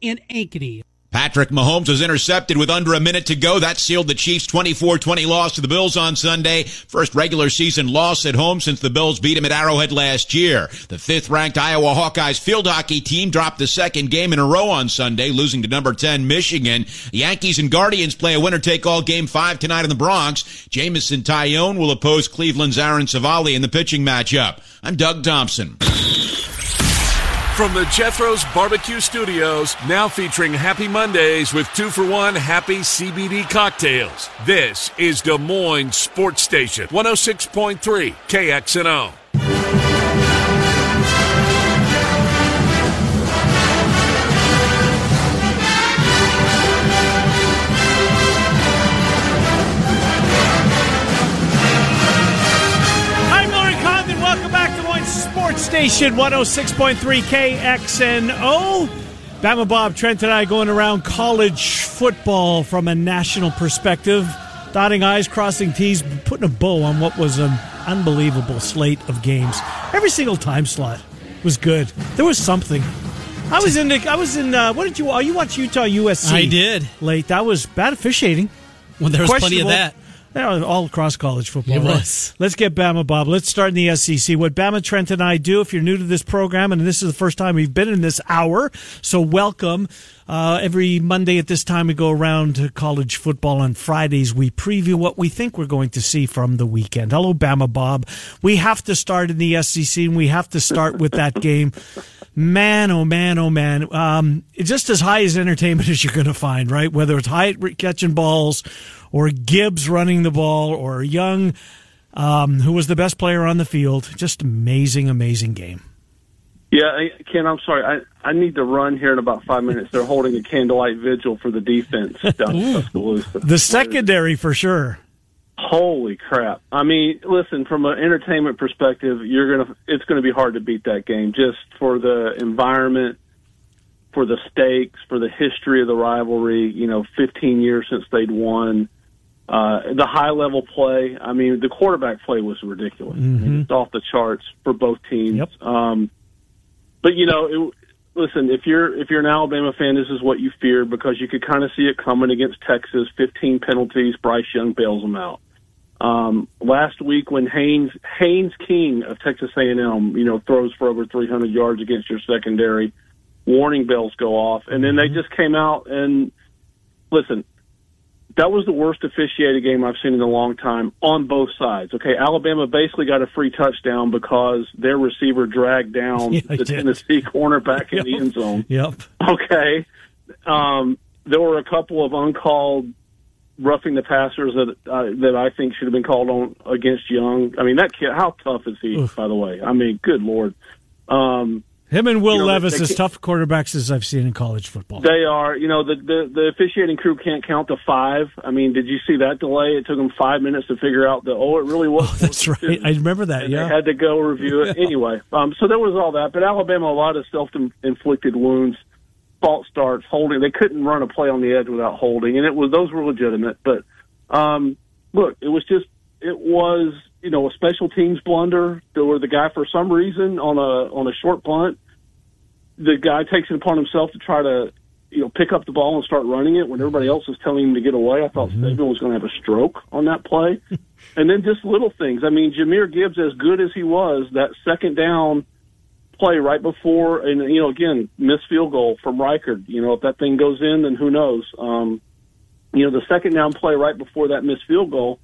in Ankeny. Patrick Mahomes was intercepted with under a minute to go. That sealed the Chiefs' 24-20 loss to the Bills on Sunday. First regular season loss at home since the Bills beat him at Arrowhead last year. The fifth-ranked Iowa Hawkeyes field hockey team dropped the second game in a row on Sunday, losing to number 10 Michigan. Yankees and Guardians play a winner-take-all game five tonight in the Bronx. Jameson Taillon will oppose Cleveland's Aaron Civale in the pitching matchup. I'm Doug Thompson. From the Jethro's Barbecue Studios, now featuring Happy Mondays with two for one happy CBD cocktails. This is Des Moines Sports Station, 106.3 KXNO. Station 106.3 KXNO. Bama Bob Trent and I going around college football from a national perspective, dotting I's, crossing T's, putting a bow on what was an unbelievable slate of games. Every single time slot was good. There was something. I was in. The, I was in. Uh, what did you? Oh, you watched Utah USC? I did. late. That was bad officiating. Well, there was plenty of that. Yeah, all across college football. It right? was. Let's get Bama Bob. Let's start in the SEC. What Bama Trent and I do, if you're new to this program, and this is the first time we've been in this hour, so welcome. Uh, every Monday at this time, we go around to college football. On Fridays, we preview what we think we're going to see from the weekend. Hello, Bama Bob. We have to start in the SEC, and we have to start with that game. Man, oh man, oh man. Um, it's just as high as entertainment as you're going to find, right? Whether it's Hyatt catching balls or Gibbs running the ball or Young, um, who was the best player on the field. Just amazing, amazing game. Yeah, Ken, I'm sorry. I, I need to run here in about five minutes. They're holding a candlelight vigil for the defense down in Tuscaloosa. The secondary for sure. Holy crap! I mean, listen, from an entertainment perspective, you're gonna it's gonna be hard to beat that game just for the environment, for the stakes, for the history of the rivalry. You know, 15 years since they'd won. Uh, the high level play. I mean, the quarterback play was ridiculous. I mean, it's off the charts for both teams. Yep. Um, but you know, it, listen, if you're if you're an Alabama fan, this is what you feared because you could kind of see it coming against Texas. 15 penalties, Bryce Young bails them out. Um, last week when Haynes Haynes King of Texas A&M, you know, throws for over 300 yards against your secondary, warning bells go off, and then they just came out and listen. That was the worst officiated game I've seen in a long time on both sides. Okay, Alabama basically got a free touchdown because their receiver dragged down Yeah, the. Tennessee cornerback in the end zone. Yep. Okay. Um, there were a couple of uncalled roughing the passers that uh, that I think should have been called on against Young. I mean, that kid, how tough is he? Oof. By the way, I mean, good lord. Um, Him and Will You know, Levis they as tough quarterbacks as I've seen in college football. they are, you know, the, the the officiating crew can't count to five. I mean, did you see that delay? It took them five minutes to figure out that. Oh, it really was. Oh, that's right. I remember that. and Yeah. they had to go review it anyway. Um, so there was all that, but Alabama a lot of self-inflicted wounds, false starts, holding. They couldn't run a play on the edge without holding, and it was those were legitimate. But um, look, it was just it was you know a special teams blunder. Were the guy for some reason on a on a short punt. The guy takes it upon himself to try to you know pick up the ball and start running it when everybody else is telling him to get away. I thought Saban was going to have a stroke on that play. And then just little things. I mean, Jahmyr Gibbs, as good as he was, that second down play right before, and you know, again, missed field goal from Reichard. You know, if that thing goes in, then who knows? Um, you know, the second down play right before that missed field goal,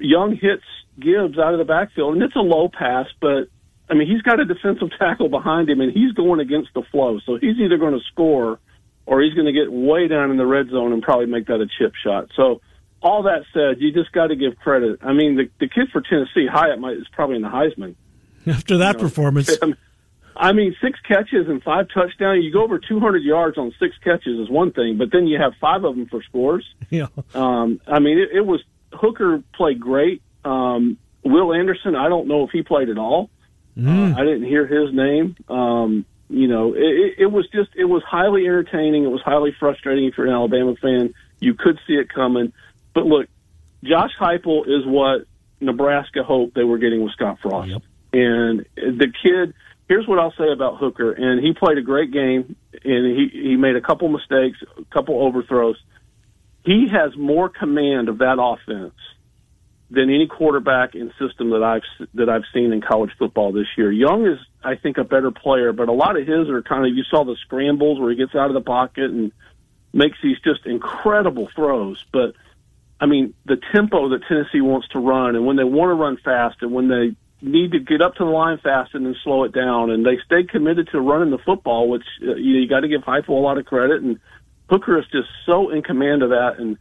Young hits Gibbs out of the backfield, and it's a low pass, but I mean, he's got a defensive tackle behind him, and he's going against the flow. So he's either going to score or he's going to get way down in the red zone and probably make that a chip shot. So all that said, you just got to give credit. I mean, the, the kid for Tennessee, Hyatt, might, is probably in the Heisman. After that performance, I mean, six catches and five touchdowns. You go over 200 yards on six catches is one thing, but then you have five of them for scores. you know, Um, I mean, it, it was Hooker played great. Um, Will Anderson, I don't know if he played at all. Uh, I didn't hear his name. Um, you know, it, it, it was just it was highly entertaining. It was highly frustrating if you're an Alabama fan. You could see it coming, but look, Josh Heupel is what Nebraska hoped they were getting with Scott Frost, Yep. and the kid here's what I'll say about Hooker, and he played a great game, and he he made a couple mistakes, a couple overthrows. He has more command of that offense than any quarterback in system that I've that I've seen in college football this year. Young is, I think, a better player, but a lot of his are kind of you saw the scrambles where he gets out of the pocket and makes these just incredible throws. But I mean, the tempo that Tennessee wants to run, and when they want to run fast, and when they need to get up to the line fast and then slow it down, and they stay committed to running the football, which uh, you, know, you got to give Heupel a lot of credit. And Hooker is just so in command of that, and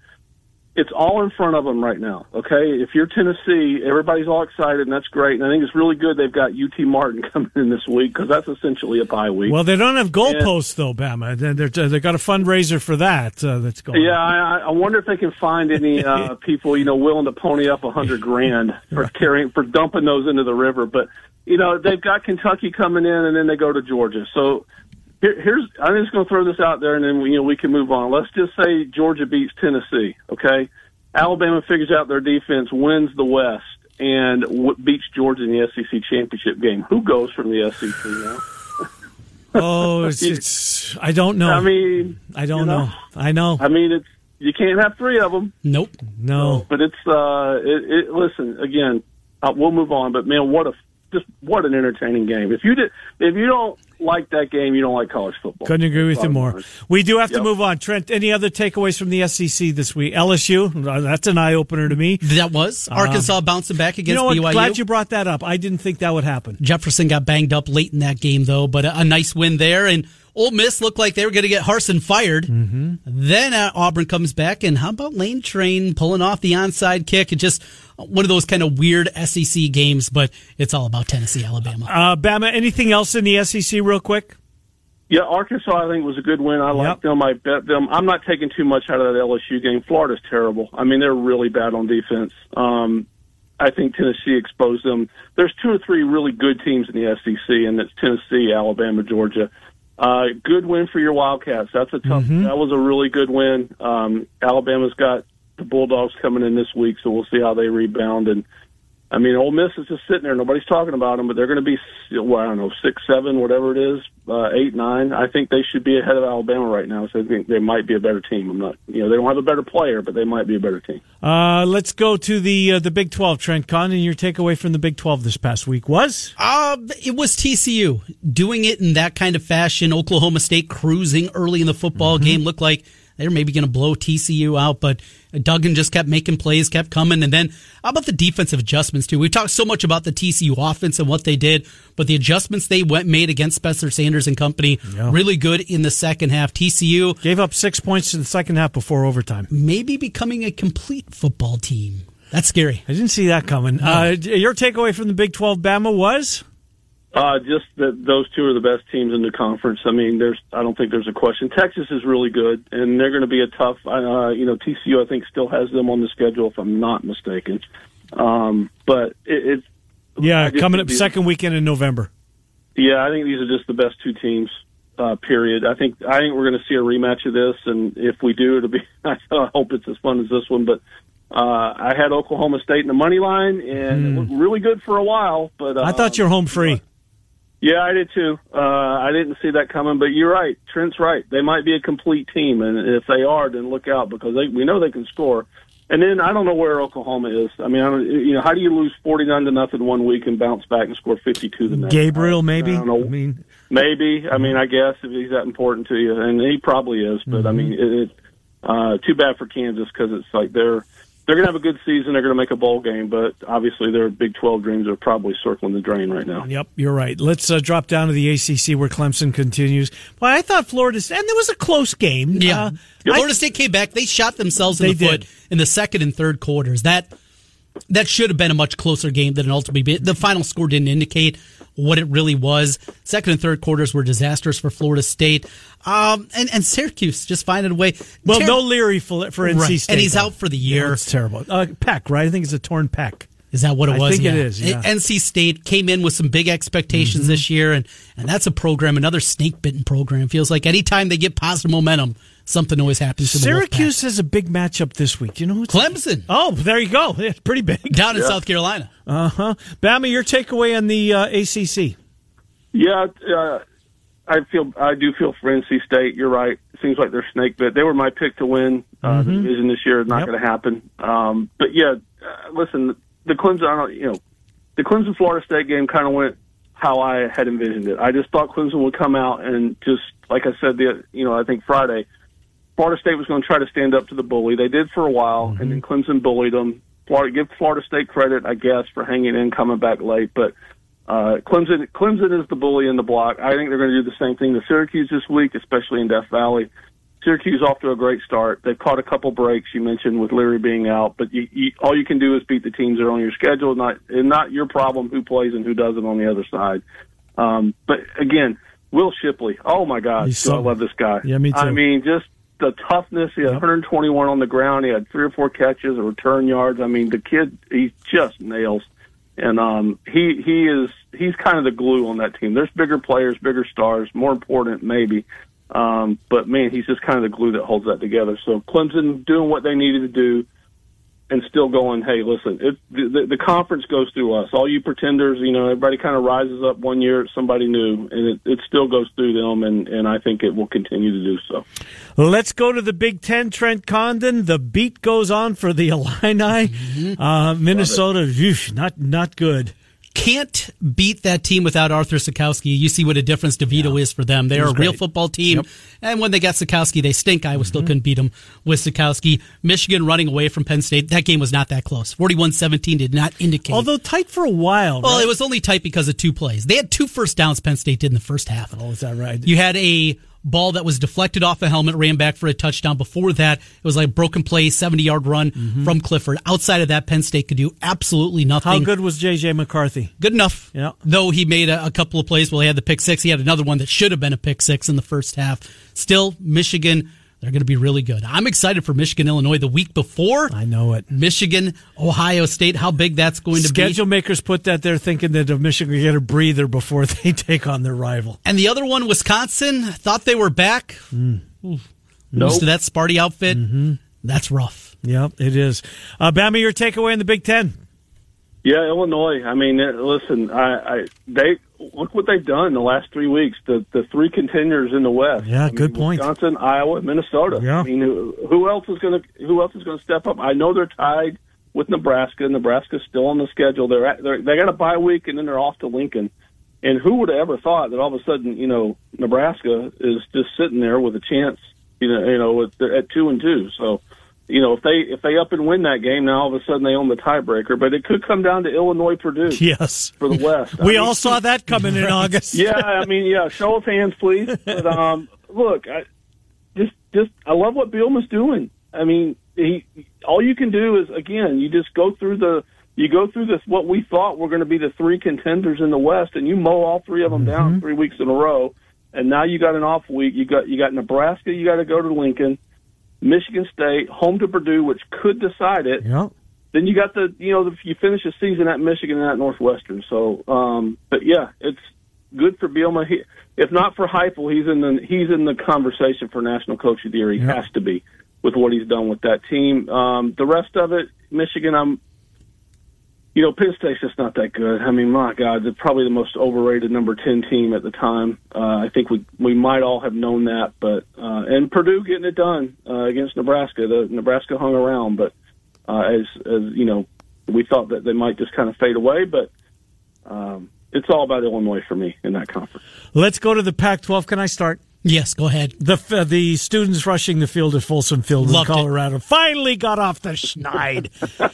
it's all in front of them right now. Okay, if you're Tennessee, everybody's all excited, and that's great. And I think it's really good they've got UT Martin coming in this week because that's essentially a bye week. Well, they don't have goalposts though, Bama. They're, they're, they've got a fundraiser for that uh, that's going. Yeah, I, I wonder if they can find any uh, people you know willing to pony up a hundred grand for carrying for dumping those into the river. But you know they've got Kentucky coming in, and then they go to Georgia. So here, here's I'm just going to throw this out there, and then you know we can move on. Let's just say Georgia beats Tennessee. Okay, Alabama figures out their defense, wins the West, and w- beats Georgia in the SEC championship game. Who goes from the SEC now? oh, it's, it's, I don't know. I mean, I don't you know, know. I know. I mean, it's you can't have three of them. Nope. No. But it's uh, it, it, listen again. Uh, we'll move on, but man, what a just what an entertaining game. If you did, if you don't like that game, you don't like college football. Couldn't agree with you more. We do have yep. to move on. Trent, any other takeaways from the SEC this week? LSU, uh, that's an eye opener to me. That was Arkansas um, bouncing back against you know what? BYU. Glad you brought that up. I didn't think that would happen. Jefferson got banged up late in that game though, but a, a nice win there and. Ole Miss looked like they were going to get Harsin fired. Mm-hmm. Then uh, Auburn comes back, and how about Lane Train pulling off the onside kick? It just one of those kind of weird SEC games, but it's all about Tennessee, Alabama. Uh, Bama, anything else in the SEC, real quick? Yeah, Arkansas, I think, was a good win. I like yep. them. I bet them. I'm not taking too much out of that LSU game. Florida's terrible. I mean, they're really bad on defense. Um, I think Tennessee exposed them. There's two or three really good teams in the SEC, and it's Tennessee, Alabama, Georgia. Uh, good win for your Wildcats. That's a tough. Mm-hmm. That was a really good win. Um, Alabama's got the Bulldogs coming in this week, so we'll see how they rebound. And I mean, Ole Miss is just sitting there. Nobody's talking about them, but they're going to be, well, I don't know, six, seven, whatever it is, uh, eight, nine. I think they should be ahead of Alabama right now. So I think they might be a better team. I'm not, you know, they don't have a better player, but they might be a better team. Uh, let's go to the uh, the Big Twelve, Trent Con, and your takeaway from the Big Twelve this past week was? Uh, it was TCU doing it in that kind of fashion. Oklahoma State cruising early in the football mm-hmm. game looked like they're maybe going to blow TCU out, but Duggan just kept making plays, kept coming. And then how about the defensive adjustments too? We talked so much about the TCU offense and what they did, but the adjustments they went made against Spencer Sanders and company yeah. really good in the second half. TCU gave up six points in the second half before overtime. Maybe becoming a complete football team. That's scary. I didn't see that coming. No. Uh, your takeaway from the Big 12 Bama was? Uh, just that those two are the best teams in the conference. I mean, there's I don't think there's a question. Texas is really good, and they're going to be a tough. Uh, you know, TCU I think still has them on the schedule if I'm not mistaken. Um, but it, it yeah, coming up second weekend in November. Yeah, I think these are just the best two teams. Uh, period. I think I think we're going to see a rematch of this, and if we do, it'll be. I hope it's as fun as this one. But uh, I had Oklahoma State in the money line, and mm. it looked really good for a while. But uh, I thought you're home free. Yeah, I did too. Uh, I didn't see that coming, but you're right. Trent's right. They might be a complete team, and if they are, then look out because they, we know they can score. And then I don't know where Oklahoma is. I mean, I don't, you know, how do you lose forty nine to nothing one week and bounce back and score fifty two the next? Gabriel, maybe. I, I, I mean, maybe. I mean, I guess if he's that important to you, and he probably is. But mm-hmm. I mean, it, it uh, too bad for Kansas because it's like they're they're going to have a good season. They're going to make a bowl game, but obviously their Big 12 dreams are probably circling the drain right now. Yep, you're right. Let's uh, drop down to the ACC where Clemson continues. Well, I thought Florida, and there was a close game. Yeah, uh, Florida State came back. They shot themselves in the foot in the second and third quarters. That that should have been a much closer game than it ultimately be. The final score didn't indicate what it really was. Second and third quarters were disastrous for Florida State. Um, and, and Syracuse just finding a way. Well, Ter- no Leary for, for NC right. State. And he's though. out for the year. Yeah, it's terrible. Uh, pec, right? I think it's a torn Peck. Is that what it was? I think yeah. it is. Yeah. NC State came in with some big expectations mm-hmm. this year, and, and that's a program, another snake bitten program. Feels like anytime they get positive momentum, something always happens to Syracuse has a big matchup this week. Do you know who's Clemson? Oh, there you go. It's pretty big down in yeah. South Carolina. Uh huh. Bama, your takeaway on the uh, ACC? Yeah, uh, I feel I do feel for NC State. You're right. It seems like they're snake bit. They were my pick to win uh, the division this year. Is not Yep. going to happen. Um, but yeah, uh, listen, the Clemson. I don't, you know, the Clemson Florida State game kind of went how I had envisioned it. I just thought Clemson would come out and just like I said, the you know I think Friday, Florida State was going to try to stand up to the bully. They did for a while, and then Clemson bullied them. Florida give Florida State credit, I guess, for hanging in, coming back late, but. Uh, Clemson, Clemson is the bully in the block. I think they're going to do the same thing to Syracuse this week, especially in Death Valley. Syracuse off to a great start. They've caught a couple breaks you mentioned with Leary being out, but you, you, all you can do is beat the teams that are on your schedule. Not and not your problem who plays and who doesn't on the other side. Um, but again, Will Shipley. Oh my God, do I love this guy. Yeah, me too. I mean, just the toughness. He had 121 on the ground. He had three or four catches, a return yards. I mean, the kid, he just nails. And um, he he is he's kind of the glue on that team. There's bigger players, bigger stars, more important maybe, um, but man, he's just kind of the glue that holds that together. So Clemson doing what they needed to do, and still going. Hey, listen, it, the, the conference goes through us. All you pretenders, you know, everybody kind of rises up one year, somebody new, and it, it still goes through them, and and I think it will continue to do so. Let's go to the Big Ten, Trent Condon. The beat goes on for the Illini. Uh, Minnesota, phew, not not good. Can't beat that team without Arthur Sitkowski. You see what a difference DeVito is for them. They're a real great. football team. And when they got Sitkowski, they stink. Iowa still mm-hmm. couldn't beat them with Sitkowski. Michigan running away from Penn State. That game was not that close. 41-17 did not indicate. Although tight for a while. well, right? it was only tight because of two plays. They had two first downs Penn State did in the first half. Oh, is that right? You had a ball that was deflected off a helmet, ran back for a touchdown. Before that, it was like a broken play, 70 yard run mm-hmm. from Clifford. Outside of that, Penn State could do absolutely nothing. How good was J.J. McCarthy? Good enough. Yeah. Though he made a, a couple of plays. Well, he had the pick six. He had another one that should have been a pick six in the first half. Still, Michigan, they're going to be really good. I'm excited for Michigan, Illinois the week before. I know it. Michigan, Ohio State, how big that's going to Schedule be. Schedule makers put that there thinking that if Michigan could get a breather before they take on their rival. And the other one, Wisconsin, thought they were back. Mm. Ooh. Lose to that Sparty outfit. Mm-hmm. That's rough. Yeah, it is. Uh, Bama, your takeaway in the Big Ten. Yeah, Illinois. I mean, listen, I, I they look what they've done the last three weeks. The the three contenders in the West. Yeah, I mean, good point. Wisconsin, Iowa, Minnesota. Yeah. I mean, who, who else is going to who else is going to step up? I know they're tied with Nebraska. Nebraska's still on the schedule. They're, at, they're they got a bye week and then they're off to Lincoln. And who would have ever thought that all of a sudden, you know, Nebraska is just sitting there with a chance, you know, you know, with, at two and two. So, you know, if they if they up and win that game, now all of a sudden they own the tiebreaker. But it could come down to Illinois Purdue Yes. for the West. I We mean, all saw that coming in August. yeah, I mean, yeah. Show of hands, please. But um, look, I just just I love what Bielema's doing. I mean, he all you can do is again, you just go through the you go through this what we thought were going to be the three contenders in the West, and you mow all three of them down three weeks in a row. And now you got an off week. You got you got Nebraska. You got to go to Lincoln, Michigan State, home to Purdue, which could decide it Yeah. then you got the you know the, you finish the season at Michigan and at Northwestern. So, um, but yeah, it's good for Bielema. He, if not for Heupel, he's in the he's in the conversation for National Coach of the Year. He Yeah. has to be with what he's done with that team. Um, the rest of it, Michigan, I'm. You know, Penn State's just not that good. I mean, my God, they're probably the most overrated number ten team at the time. Uh, I think we we might all have known that, but uh, and Purdue getting it done uh, against Nebraska. The Nebraska hung around, but uh, as as you know, we thought that they might just kind of fade away, but um, it's all about Illinois for me in that conference. Let's go to the Pac-12. Can I start? Yes, go ahead. The uh, the students rushing the field at Folsom Field Loved in it. Colorado finally got off the schneid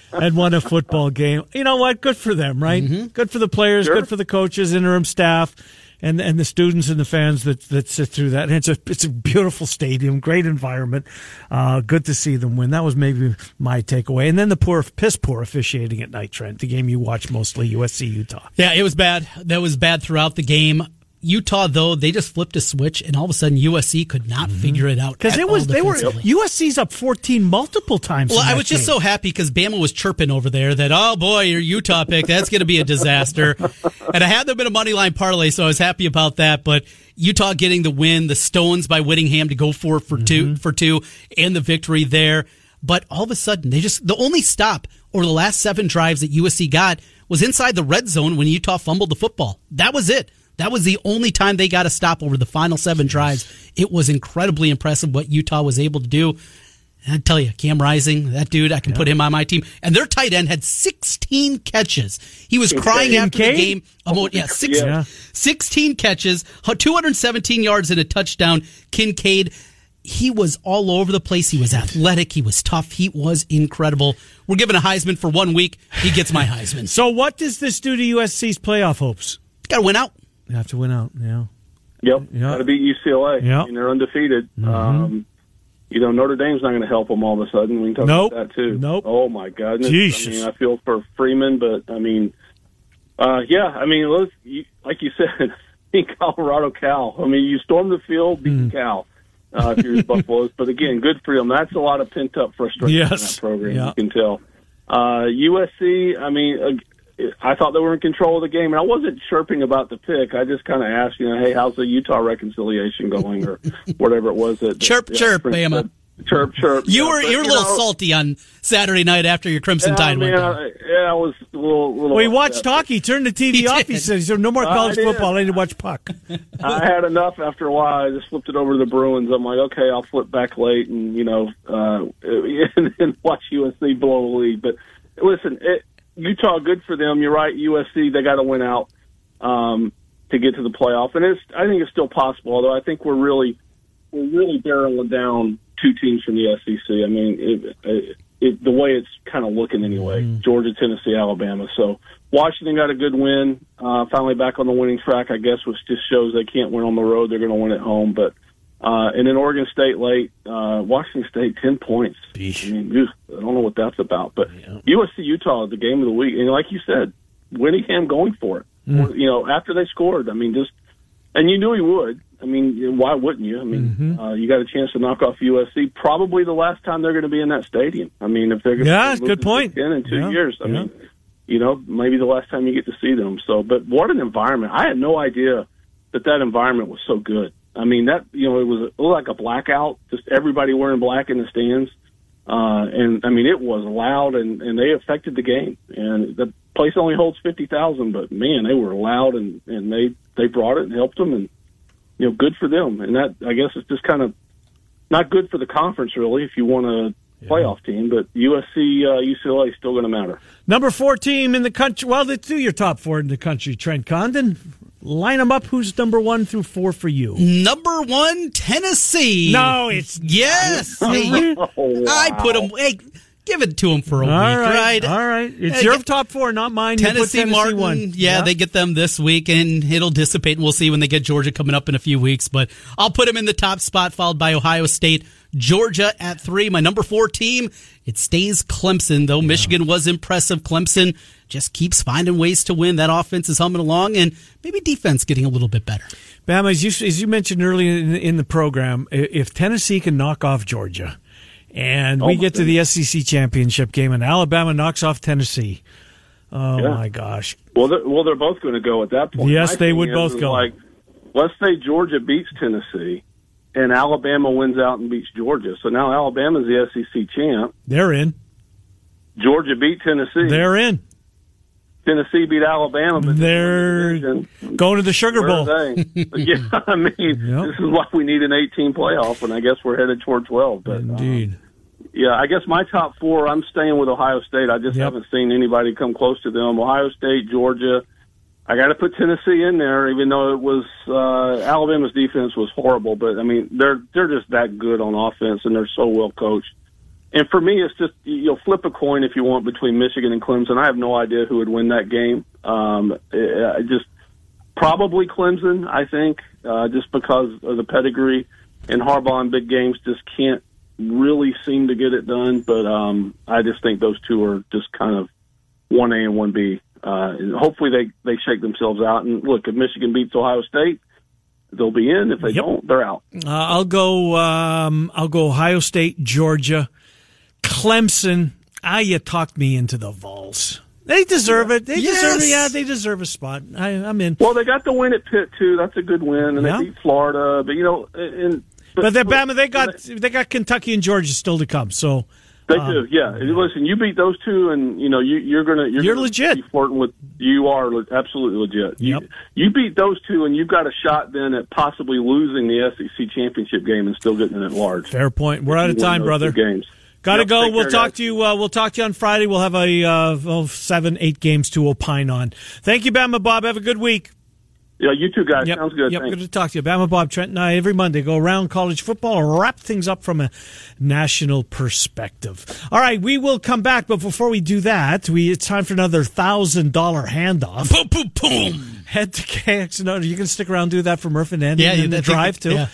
and won a football game. You know what? Good for them, right? Mm-hmm. Good for the players. Sure. Good for the coaches, interim staff, and and the students and the fans that, that sit through that. And it's a it's a beautiful stadium, great environment. Uh, good to see them win. That was maybe my takeaway. And then the poor piss poor officiating at night, Trent. The game you watch mostly, USC Utah. Yeah, it was bad. That was bad throughout the game. Utah, though, they just flipped a switch, and all of a sudden USC could not mm-hmm. figure it out Because it was they were. USC's up fourteen multiple times. Well, I was just so happy because Bama was chirping over there that, oh boy, your Utah pick, that's going to be a disaster. and I had them in a money line parlay, so I was happy about that. But Utah getting the win, the Stones by Whittingham to go for for two, mm-hmm. for two, and the victory there. But all of a sudden, they just, the only stop or the last seven drives that USC got was inside the red zone when Utah fumbled the football. That was it. That was the only time they got a stop over the final seven drives. It was incredibly impressive what Utah was able to do. I tell you, Cam Rising, that dude, I can put him on my team. And their tight end had 16 catches. He was crying after the game. Oh, About, yeah, six, Yeah. 16 catches, 217 yards and a touchdown. Kincaid, he was all over the place. He was athletic. He was tough. He was incredible. We're giving a Heisman for one week. He gets my Heisman. So, what does this do to USC's playoff hopes? Got to win out. You have to win out. Yeah. Yep, Yeah. got to beat UCLA. Yeah. and they're undefeated. Um, you know, Notre Dame's not going to help them all of a sudden. We can talk Nope. about that too. Nope. Oh my goodness. Jesus. I mean, I feel for Freeman, but I mean, uh, yeah, I mean, let's, you, like you said, Colorado Cal. I mean, you storm the field, beat Hmm. Cal. Uh, if you're the Buffaloes, but again, good for them. That's a lot of pent up frustration in that program. Yeah. You can tell. Uh, USC. I mean, I thought they were in control of the game, and I wasn't chirping about the pick. I just kind of asked, you know, hey, how's the Utah reconciliation going, or whatever it was. That, Chirp, that- chirp, Prince Bama. said. Chirp, chirp. You Yeah, were but, you were a little know, salty on Saturday night after your Crimson Yeah, Tide I mean, went down. I, yeah, I was a little. little Well, he upset. watched hockey, turned the TV He off. did. He said, "So no more I college did. football. I need to watch puck." I had enough after a while. I just flipped it over to the Bruins. I'm like, okay, I'll flip back late and you know, uh, and, and watch USC blow the lead. But listen, it, Utah, good for them. You're right. USC, they got to win out um, to get to the playoff, and it's. I think it's still possible. Although I think we're really, we're really barreling down two teams from the SEC. I mean, it, it, it, the way it's kind of looking anyway. Georgia, Tennessee, Alabama. So Washington got a good win. Uh, finally back on the winning track, I guess, which just shows they can't win on the road. They're going to win at home. But uh, and then Oregon State late, uh, Washington State ten points. I mean, I don't know what that's about. But USC Utah is the game of the week, and like you said, Whittingham going for it. You know, after they scored, I mean, just and you knew he would. I mean, why wouldn't you? I mean, uh, you got a chance to knock off USC. Probably the last time they're going to be in that stadium. I mean, if they're going Yeah, to good point. in two Yeah, years, I yeah. mean, you know, maybe the last time you get to see them. So, but what an environment! I had no idea that that environment was so good. I mean, that you know, it was like a blackout. Just everybody wearing black in the stands, uh, and I mean, it was loud, and and they affected the game. And the place only holds fifty thousand, but man, they were loud, and and they they brought it and helped them, and you know, good for them. And that I guess it's just kind of not good for the conference, really, if you want a playoff team. But USC, uh, UCLA is still going to matter. Number four team in the country. Well, let's do your top four in the country. Trent Condon, line them up. Who's number one through four for you? Number one, Tennessee. No, it's Yes. Hey, you- Oh, I put them. Hey, give it to them for a all week, right. right? All right, it's your top four, not mine. You put Tennessee, Martin. one. Yeah, they get them this week, and it'll dissipate, and we'll see when they get Georgia coming up in a few weeks. But I'll put them in the top spot, followed by Ohio State, Georgia at three. My number four team, it stays Clemson, though Michigan was impressive. Clemson just keeps finding ways to win. That offense is humming along, and maybe defense getting a little bit better. Bama, as you, as you mentioned earlier in, in the program, if Tennessee can knock off Georgia, and we get to the SEC championship game, and Alabama knocks off Tennessee, oh Yeah. my gosh, Well, they're, well, they're both going to go at that point. Yes, My they would both go. Like, let's say Georgia beats Tennessee, and Alabama wins out and beats Georgia. So now Alabama's the SEC champ. they're in. Georgia beat Tennessee. They're in. Tennessee beat Alabama. But They're going to the Sugar Bowl. yeah, I mean, Yep. this is why we need an 18 playoff, and I guess we're headed toward 12. But um, Indeed. Yeah, I guess my top four. I'm staying with Ohio State. I just Yep. haven't seen anybody come close to them. Ohio State, Georgia. I got to put Tennessee in there, even though it was uh, Alabama's defense was horrible. But I mean, they're they're just that good on offense, and they're so well coached. And for me, it's just you'll flip a coin if you want between Michigan and Clemson. I have no idea who would win that game. Um, I just probably Clemson, I think, uh, just because of the pedigree. And Harbaugh in big games just can't really seem to get it done. But um, I just think those two are just kind of one A and one B. Uh, and hopefully they they shake themselves out. And look, if Michigan beats Ohio State, they'll be in. If they Yep. don't, they're out. Uh, I'll go. Um, I'll go. Ohio State, Georgia, Clemson. Ah, you talked me into the Vols. They deserve it. They deserve it. Yeah, they deserve a spot. I, I'm in. Well, they got the win at Pitt too. That's a good win, and Yeah. they beat Florida. But you know, and But they Bama, they got they got Kentucky and Georgia still to come. So They um, do, yeah. Listen, you beat those two, and you know you, you're gonna you're, you're gonna legit. Be flirting with you are absolutely legit. Yep. You, you beat those two, and you've got a shot then at possibly losing the SEC championship game and still getting it at large. Fair point. We're out of time, brother. Games. Got to yep, go. We'll care, talk guys. to you. Uh, we'll talk to you on Friday. We'll have a uh, oh, seven, eight games to opine on. Thank you, Bama Bob. Have a good week. Yeah, you too, guys. Yep. Sounds good. Yep, Thanks. good to talk to you. Bama Bob Trent and I every Monday go around college football and wrap things up from a national perspective. All right, we will come back, but before we do that, we it's time for another thousand dollar handoff. Boom, boom, boom. Head to KXNO. You can stick around and do that for Murph and Andy yeah, in the drive too. Yeah.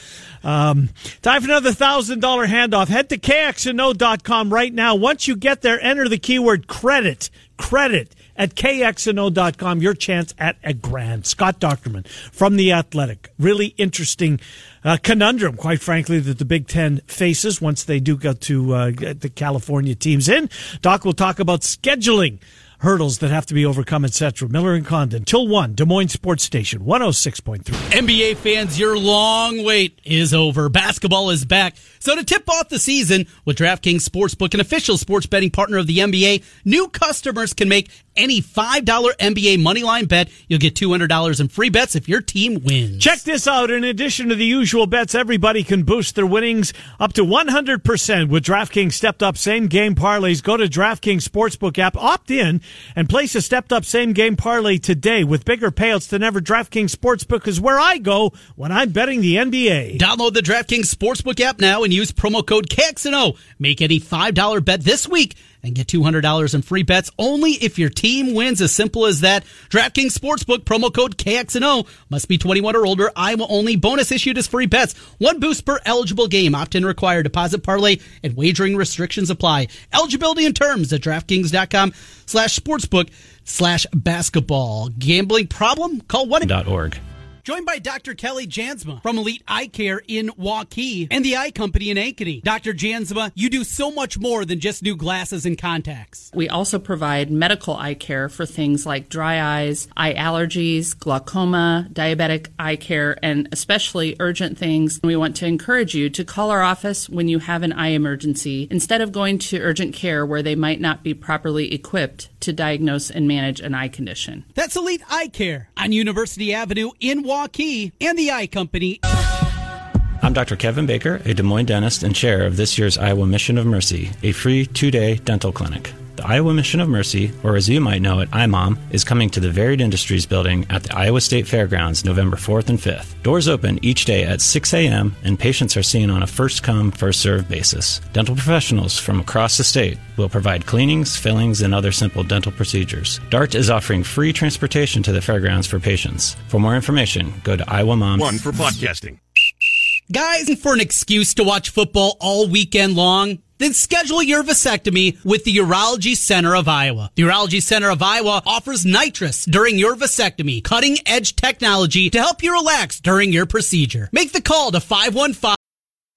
Um, time for another thousand dollar handoff. Head to kxno.com right now. Once you get there, enter the keyword credit. Credit at kxno.com. Your chance at a grand. Scott Dochterman from The Athletic. Really interesting uh, conundrum, quite frankly, that the Big Ten faces once they do get to uh, get the California teams in. Doc will talk about scheduling hurdles that have to be overcome, etc. Miller and Condon, till 1, Des Moines Sports Station, 106.3. NBA fans, your long wait is over. Basketball is back. So to tip off the season with DraftKings Sportsbook, an official sports betting partner of the NBA, new customers can make any $5 NBA moneyline bet. You'll get $200 in free bets if your team wins. Check this out. In addition to the usual bets, everybody can boost their winnings up to 100% with DraftKings stepped up same game parlays. Go to DraftKings Sportsbook app, opt in, and place a stepped up same game parlay today with bigger payouts than ever. DraftKings Sportsbook is where I go when I'm betting the NBA. Download the DraftKings Sportsbook app now and use promo code KXNO. Make any $5 bet this week and get $200 in free bets only if your team wins. As simple as that. DraftKings Sportsbook promo code KXNO must be 21 or older. Iowa only. Bonus issued as free bets. One boost per eligible game. Opt-in required. Deposit parlay and wagering restrictions apply. Eligibility and terms at DraftKings.com slash sportsbook slash basketball. Gambling problem? Call 1-org. Joined by Dr. Kelly Jansma from Elite Eye Care in Waukee and the Eye Company in Ankeny. Dr. Jansma, you do so much more than just new glasses and contacts. We also provide medical eye care for things like dry eyes, eye allergies, glaucoma, diabetic eye care, and especially urgent things. We want to encourage you to call our office when you have an eye emergency instead of going to urgent care where they might not be properly equipped to diagnose and manage an eye condition. That's Elite Eye Care on University Avenue in Waukee and the Eye Company. I'm Dr. Kevin Baker, a Des Moines dentist and chair of this year's Iowa Mission of Mercy, a free two day dental clinic. The Iowa Mission of Mercy, or as you might know it, IMOM, is coming to the Varied Industries building at the Iowa State Fairgrounds November 4th and 5th. Doors open each day at 6 a.m., and patients are seen on a first come, first served basis. Dental professionals from across the state will provide cleanings, fillings, and other simple dental procedures. DART is offering free transportation to the fairgrounds for patients. For more information, go to Iowa Mom. One for podcasting. Guys, and for an excuse to watch football all weekend long, then schedule your vasectomy with the Urology Center of Iowa. The Urology Center of Iowa offers nitrous during your vasectomy, cutting edge technology to help you relax during your procedure. Make the call to 515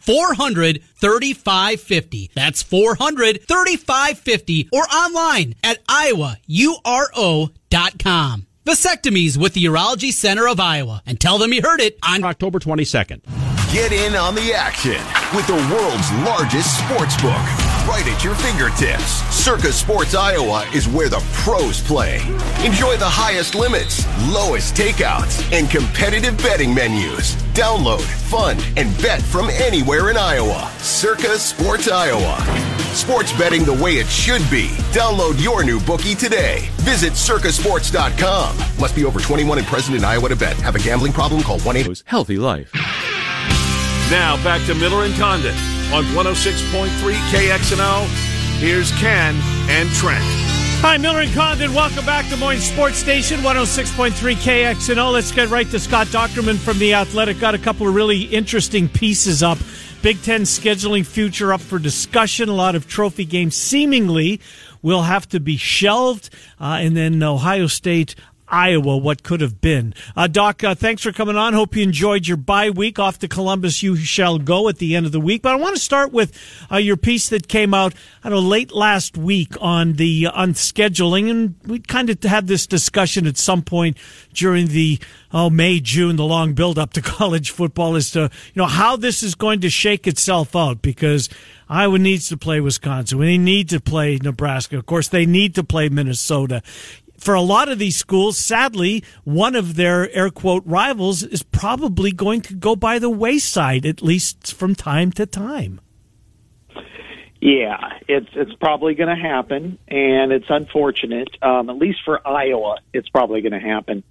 400 3550. That's 400 3550 or online at iowauro.com. Vasectomies with the Urology Center of Iowa and tell them you heard it on October 22nd. Get in on the action with the world's largest sports book right at your fingertips. Circa Sports Iowa is where the pros play. Enjoy the highest limits, lowest takeouts, and competitive betting menus. Download, fund, and bet from anywhere in Iowa. Circa Sports Iowa. Sports betting the way it should be. Download your new bookie today. Visit circasports.com. Must be over 21 and present in Iowa to bet. Have a gambling problem? Call 1 800 Healthy Life. Now back to Miller and Condon on 106.3 KXNO. Here's Ken and Trent. Hi, Miller and Condon. Welcome back to Moines Sports Station, 106.3 KXNO. Let's get right to Scott Dochterman from The Athletic. Got a couple of really interesting pieces up Big Ten scheduling future up for discussion. A lot of trophy games seemingly will have to be shelved. Uh, and then Ohio State Iowa, what could have been. Uh, Doc, uh, thanks for coming on. Hope you enjoyed your bye week. Off to Columbus you shall go at the end of the week. But I want to start with uh, your piece that came out, I know, late last week on the uh, on scheduling, and we kind of had this discussion at some point during the oh May June, the long build up to college football as to you know how this is going to shake itself out because. Iowa needs to play Wisconsin. They need to play Nebraska. Of course, they need to play Minnesota for a lot of these schools, sadly, one of their air quote rivals is probably going to go by the wayside, at least from time to time. Yeah, it's it's probably going to happen, and it's unfortunate. Um, at least for Iowa, it's probably going to happen.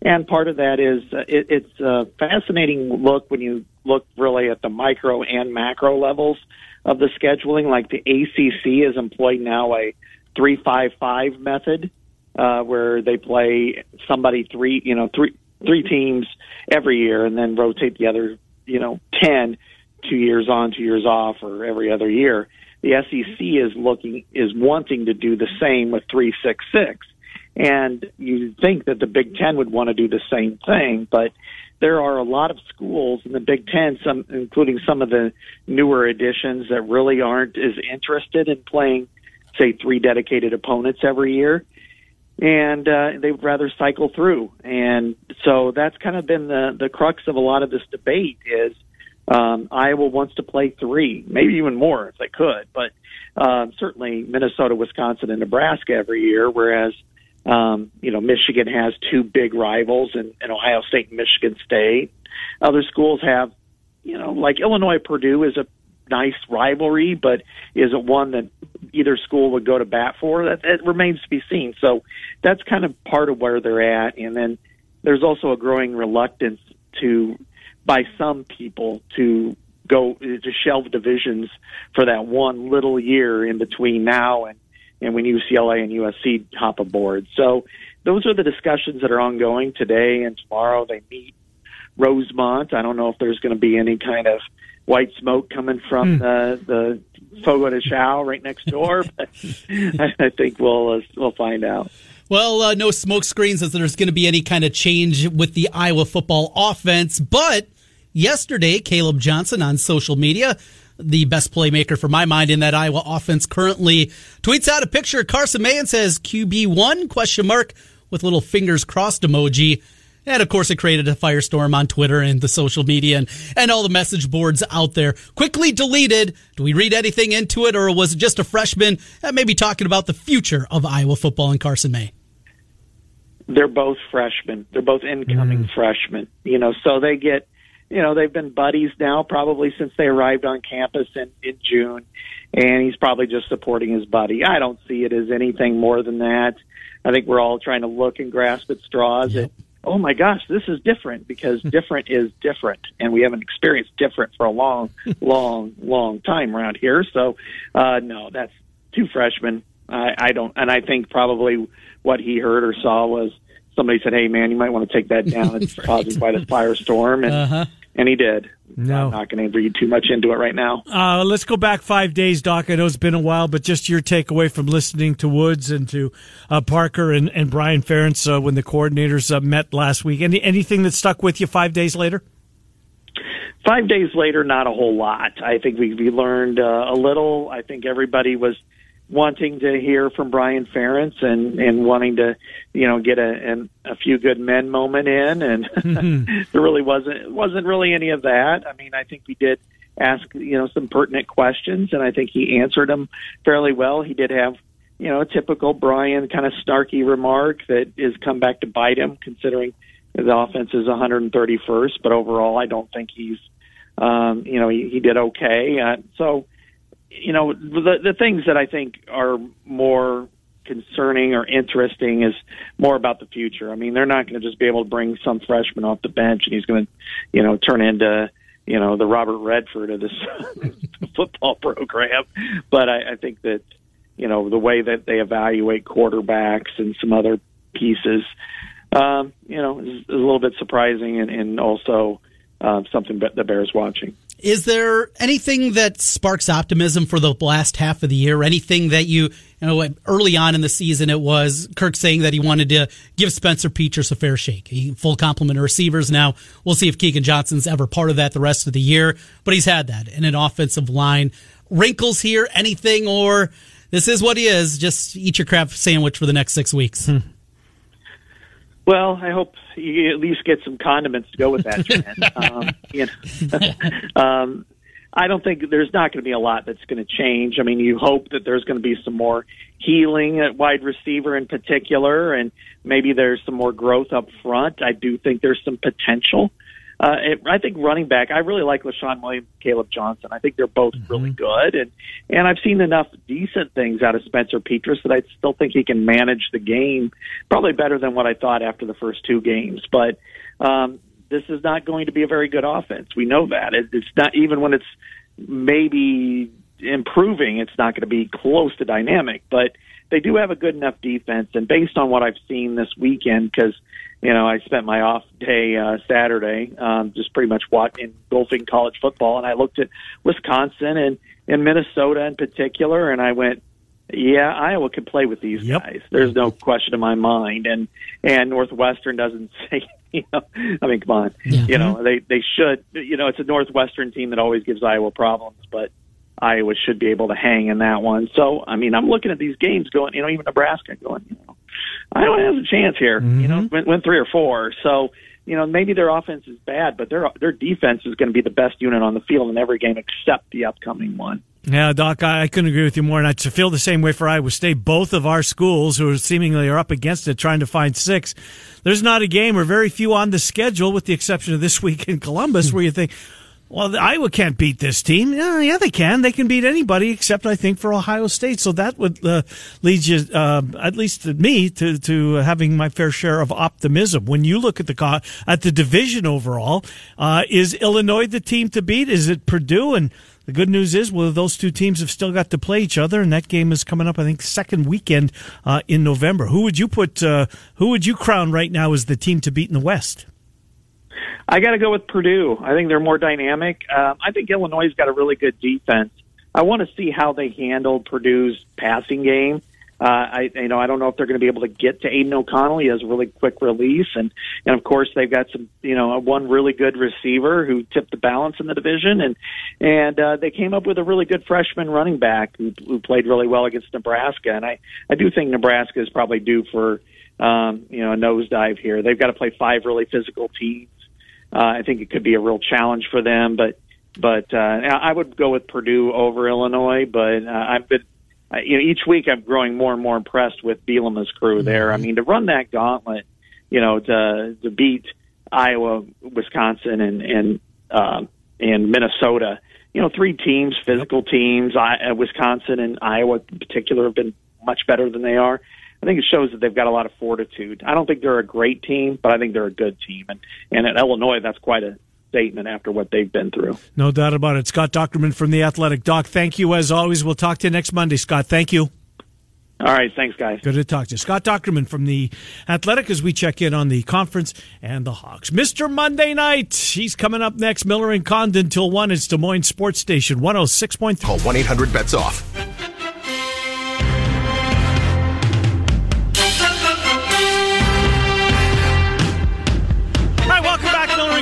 And part of that is uh, it, it's a fascinating look when you look really at the micro and macro levels of the scheduling. Like the ACC is employed now a three five five method, uh, where they play somebody three, you know, three three teams every year, and then rotate the other, you know, ten two years on, two years off, or every other year. The SEC is looking is wanting to do the same with three six six, and you think that the Big Ten would want to do the same thing, but there are a lot of schools in the Big Ten, some including some of the newer additions that really aren't as interested in playing, say, three dedicated opponents every year and uh, they would rather cycle through. And so that's kind of been the the crux of a lot of this debate is um, Iowa wants to play three, maybe even more if they could, but uh, certainly Minnesota, Wisconsin, and Nebraska every year, whereas um, you know Michigan has two big rivals in, in Ohio State and Michigan State. Other schools have, you know, like Illinois, Purdue is a nice rivalry, but is it one that either school would go to bat for? That, that remains to be seen. So that's kind of part of where they're at. And then there's also a growing reluctance to, by some people, to go to shelve divisions for that one little year in between now and and when UCLA and USC hop aboard. So those are the discussions that are ongoing today and tomorrow. They meet Rosemont. I don't know if there's going to be any kind of white smoke coming from hmm. the the Fogo de Chao right next door. But I think we'll uh, we'll find out. Well, uh, no smoke screens as there's going to be any kind of change with the Iowa football offense. But yesterday, Kaleb Johnson on social media, the best playmaker for my mind in that Iowa offense currently, tweets out a picture of Carson May and says QB one question mark with little fingers crossed emoji. And of course, it created a firestorm on Twitter and the social media and, and all the message boards out there. Quickly deleted. Do we read anything into it, or was it just a freshman that may be talking about the future of Iowa football and Carson May? They're both freshmen. They're both incoming mm. freshmen. You know, so they get, you know, they've been buddies now probably since they arrived on campus in, in June, and he's probably just supporting his buddy. I don't see it as anything more than that. I think we're all trying to look and grasp at straws yep. at oh my gosh, this is different because different is different, and we haven't experienced different for a long, long, long time around here. So, uh, no, that's two freshmen. I, I don't, and I think probably what he heard or saw was somebody said, "Hey, man, you might want to take that down. It's right. causing quite a firestorm," and uh-huh. And he did. No. I'm not going to read too much into it right now. Uh, let's go back five days, Doc. I know it's been a while, but just your takeaway from listening to Woods and to uh, Parker and, and Brian Ferentz uh, when the coordinators uh, met last week. Any anything that stuck with you five days later? Five days later, not a whole lot. I think we, we learned uh, a little. I think everybody was – wanting to hear from Brian Ferentz and and wanting to you know get a an, a few good men moment in and mm-hmm. there really wasn't wasn't really any of that. I mean, I think we did ask you know some pertinent questions and I think he answered them fairly well. He did have you know a typical Brian kind of snarky remark that is come back to bite him considering the offense is 131st, but overall I don't think he's um you know he, he did okay. Uh, so you know, the the things that I think are more concerning or interesting is more about the future. I mean, they're not going to just be able to bring some freshman off the bench and he's going to, you know, turn into, you know, the Robert Redford of this football program. But I, I think that, you know, the way that they evaluate quarterbacks and some other pieces, um, you know, is, is a little bit surprising and, and also uh, something that the bears watching. Is there anything that sparks optimism for the last half of the year? Anything that you, you know, early on in the season, it was Kirk saying that he wanted to give Spencer Petras a fair shake, he, full complement of receivers. Now we'll see if Keagan Johnson's ever part of that the rest of the year, but he's had that in an offensive line. Wrinkles here, anything, or this is what he is. Just eat your crab sandwich for the next six weeks. Hmm. Well, I hope you at least get some condiments to go with that, um, you know, um, I don't think there's not going to be a lot that's going to change. I mean, you hope that there's going to be some more healing at wide receiver in particular, and maybe there's some more growth up front. I do think there's some potential. Uh, it, I think running back, I really like Leshon Williams, Kaleb Johnson. I think they're both mm-hmm. really good, and and I've seen enough decent things out of Spencer Petras that I still think he can manage the game probably better than what I thought after the first two games. But um, this is not going to be a very good offense. We know that it, it's not even when it's maybe improving, it's not going to be close to dynamic, but they do have a good enough defense. And based on what I've seen this weekend, because you know, I spent my off day uh, Saturday um, just pretty much watching golfing college football, and I looked at Wisconsin and and Minnesota in particular, and I went, yeah, Iowa could play with these yep. guys. There's no question in my mind, and and Northwestern doesn't say. You know, I mean, come on. Yeah. You know, they they should. You know, it's a Northwestern team that always gives Iowa problems, but Iowa should be able to hang in that one. So, I mean, I'm looking at these games going, you know, even Nebraska going, you know, Iowa has a chance here. Mm-hmm. You know, mm-hmm. win, win three or four. So, you know, maybe their offense is bad, but their their defense is going to be the best unit on the field in every game except the upcoming one. Yeah, Doc, I, I couldn't agree with you more, and I feel the same way for Iowa State. Both of our schools, who are seemingly are up against it, trying to find six. There's not a game or very few on the schedule, with the exception of this week in Columbus, where you think, well, Iowa can't beat this team. Yeah, yeah, they can. They can beat anybody except, I think, for Ohio State. So that would uh, lead you, uh, at least me, to, to having my fair share of optimism. When you look at the at the division overall, uh, is Illinois the team to beat? Is it Purdue? And the good news is, well, those two teams have still got to play each other, and that game is coming up, I think, second weekend uh, in November. Who would you put? Uh, who would you crown right now as the team to beat in the West? I got to go with Purdue. I think they're more dynamic. Um, I think Illinois has got a really good defense. I want to see how they handle Purdue's passing game. Uh, I you know I don't know if they're going to be able to get to Aidan O'Connell. He has a really quick release, and and of course they've got some you know one really good receiver who tipped the balance in the division, and and uh, they came up with a really good freshman running back who, who played really well against Nebraska, and I I do think Nebraska is probably due for um, you know a nosedive here. They've got to play five really physical teams uh, I think it could be a real challenge for them. But but uh, I would go with Purdue over Illinois. But uh, I've been uh, you know each week I'm growing more and more impressed with Bielema's crew there. I mean to run that gauntlet, you know to to beat Iowa, Wisconsin, and and uh, and Minnesota. You know, three teams, physical teams. I, uh, Wisconsin and Iowa in particular have been much better than they are. I think it shows that they've got a lot of fortitude. I don't think they're a great team, but I think they're a good team. And and at Illinois, that's quite a statement after what they've been through. No doubt about it. Scott Dochterman from the Athletic. Doc, thank you as always. We'll talk to you next Monday, Scott. Thank you. All right, thanks, guys. Good to talk to you. Scott Dochterman from the Athletic as we check in on the conference and the Hawks. Mr. Monday Night, he's coming up next. Miller and Condon till 1. It's Des Moines Sports Station 106.3. Call 1 800 bets off.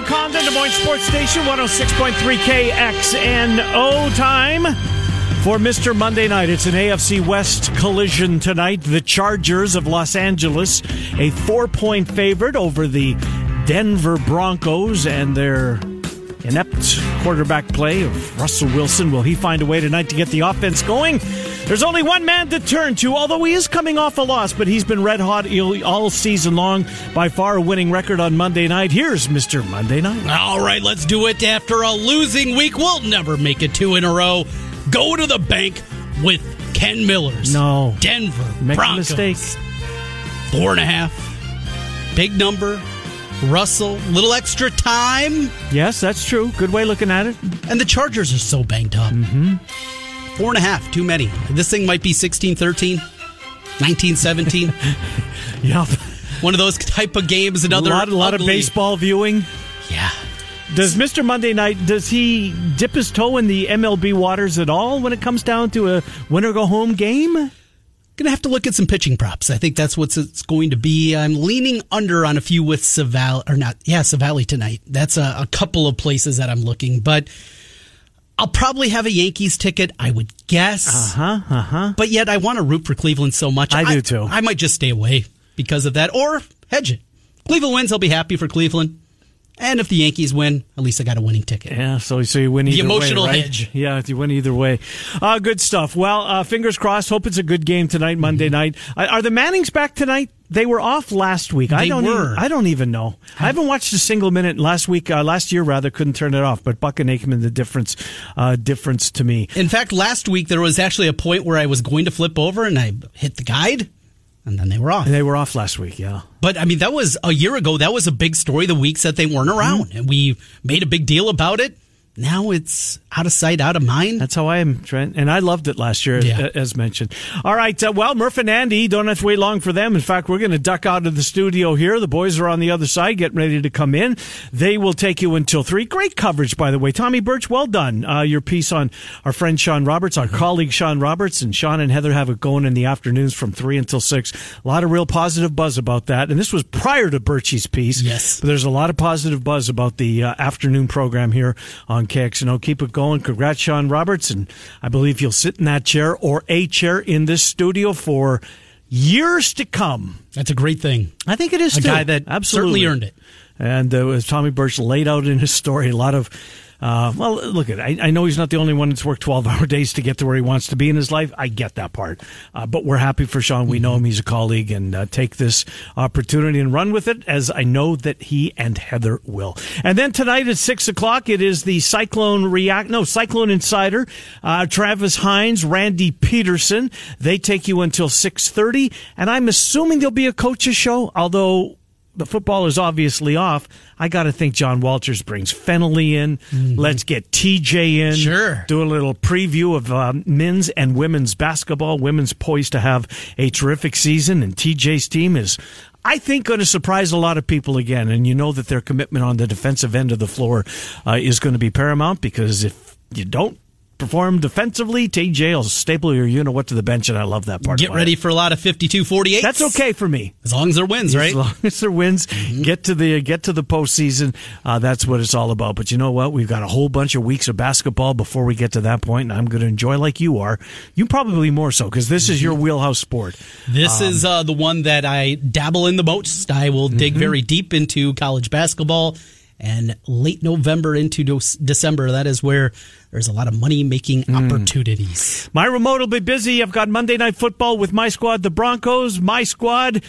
Des Moines Sports Station, 106.3 KXNO time for Mr. Monday Night. It's an AFC West collision tonight. The Chargers of Los Angeles, a four point favorite over the Denver Broncos and their inept quarterback play of Russell Wilson. Will he find a way tonight to get the offense going? There's only one man to turn to, although he is coming off a loss, but he's been red hot all season long. By far a winning record on Monday night. Here's Mr. Monday Night. All right, let's do it. After a losing week, we'll never make it two in a row. Go to the bank with Ken Miller's. No. Denver Make Broncos. a mistake. Four and a half. Big number. Russell, little extra time. Yes, that's true. Good way looking at it. And the Chargers are so banged up. Mm-hmm. Four and a half, too many. This thing might be 16 13, 19 17. yep. One of those type of games. Another a lot, a lot of baseball viewing. Yeah. Does Mr. Monday Night does he dip his toe in the MLB waters at all when it comes down to a winner go home game? Gonna have to look at some pitching props. I think that's what it's going to be. I'm leaning under on a few with Civale or not. Yeah, Civale tonight. That's a, a couple of places that I'm looking, but I'll probably have a Yankees ticket. I would guess. Uh huh. Uh huh. But yet, I want to root for Cleveland so much. I do too. I might just stay away because of that, or hedge it. Cleveland wins. I'll be happy for Cleveland. And if the Yankees win, at least I got a winning ticket. Yeah, so so you win either way. the emotional way, right? hedge. Yeah, you win either way. Uh, good stuff. Well, uh, fingers crossed. Hope it's a good game tonight, Monday night. Uh, are the Mannings back tonight? They were off last week. I don't. were. Even, I don't even know. I haven't watched a single minute last week. Uh, last year, rather, couldn't turn it off. But Buck and Aikman, the difference, uh, difference to me. In fact, last week there was actually a point where I was going to flip over and I hit the guide, and then they were off. They were off last week. Yeah. But I mean, that was a year ago. That was a big story. The weeks that they weren't around, mm-hmm. and we made a big deal about it. Now it's out of sight, out of mind. That's how I am, Trent. And I loved it last year, Yeah. as mentioned. All right. Uh, well, Murph and Andy don't have to wait long for them. In fact, we're going to duck out of the studio here. The boys are on the other side, getting ready to come in. They will take you until three. Great coverage, by the way. Tommy Birch, well done. Uh, your piece on our friend Sean Roberts, our colleague Sean Roberts, and Sean and Heather have it going in the afternoons from three until six. A lot of real positive buzz about that. And this was prior to Birchie's piece. Yes. But there's a lot of positive buzz about the uh, afternoon program here on KXNO. Keep it going. Congrats, Sean Robertson. I believe you'll sit in that chair or a chair in this studio for years to come. That's a great thing. I think it is A too. guy that Absolutely. certainly earned it. And uh, as Tommy Birch laid out in his story, a lot of. Uh, well, look at I, I know he's not the only one that's worked 12 hour days to get to where he wants to be in his life. I get that part. Uh, but we're happy for Sean. We know him. He's a colleague and uh, take this opportunity and run with it as I know that he and Heather will. And then tonight at six o'clock, it is the Cyclone React, no, Cyclone Insider, uh, Travis Hines, Randy Peterson. They take you until 630. And I'm assuming there'll be a coach's show, although the football is obviously off. I got to think John Walters brings Fennelly in. Let's get TJ in. Sure. Do a little preview of um, men's and women's basketball. Women's poised to have a terrific season, and TJ's team is. I think going to surprise a lot of people again, and you know that their commitment on the defensive end of the floor uh, is going to be paramount because if you don't perform defensively, TJ will staple your you know what to the bench, and I love that part. Get ready it. for a lot of 52-48. That's okay for me. As long as there wins, right? As long as there wins, get to the get to the postseason. Uh, that's what it's all about. But you know what? We've got a whole bunch of weeks of basketball before we get to that point, and I'm going to enjoy like you are. You probably more so because this is your wheelhouse sport. This Um, is uh, the one that I dabble in the most. I will dig Mm-hmm. very deep into college basketball and late November into December. That is where there's a lot of money making Mm. opportunities. My remote will be busy. I've got Monday Night Football with my squad, the Broncos. My squad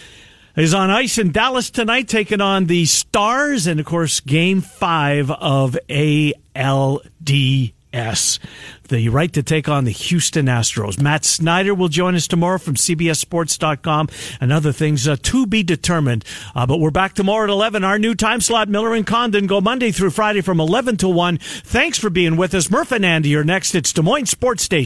is on ice in Dallas tonight, taking on the Stars, and of course, Game Five of ALDS. The right to take on the Houston Astros. Matt Snyder will join us tomorrow from CBSSports.com and other things uh, to be determined. Uh, but we're back tomorrow at 11. Our new time slot, Miller and Condon, go Monday through Friday from 11 to 1. Thanks for being with us. Murph and Andy are next. It's Des Moines Sports Station.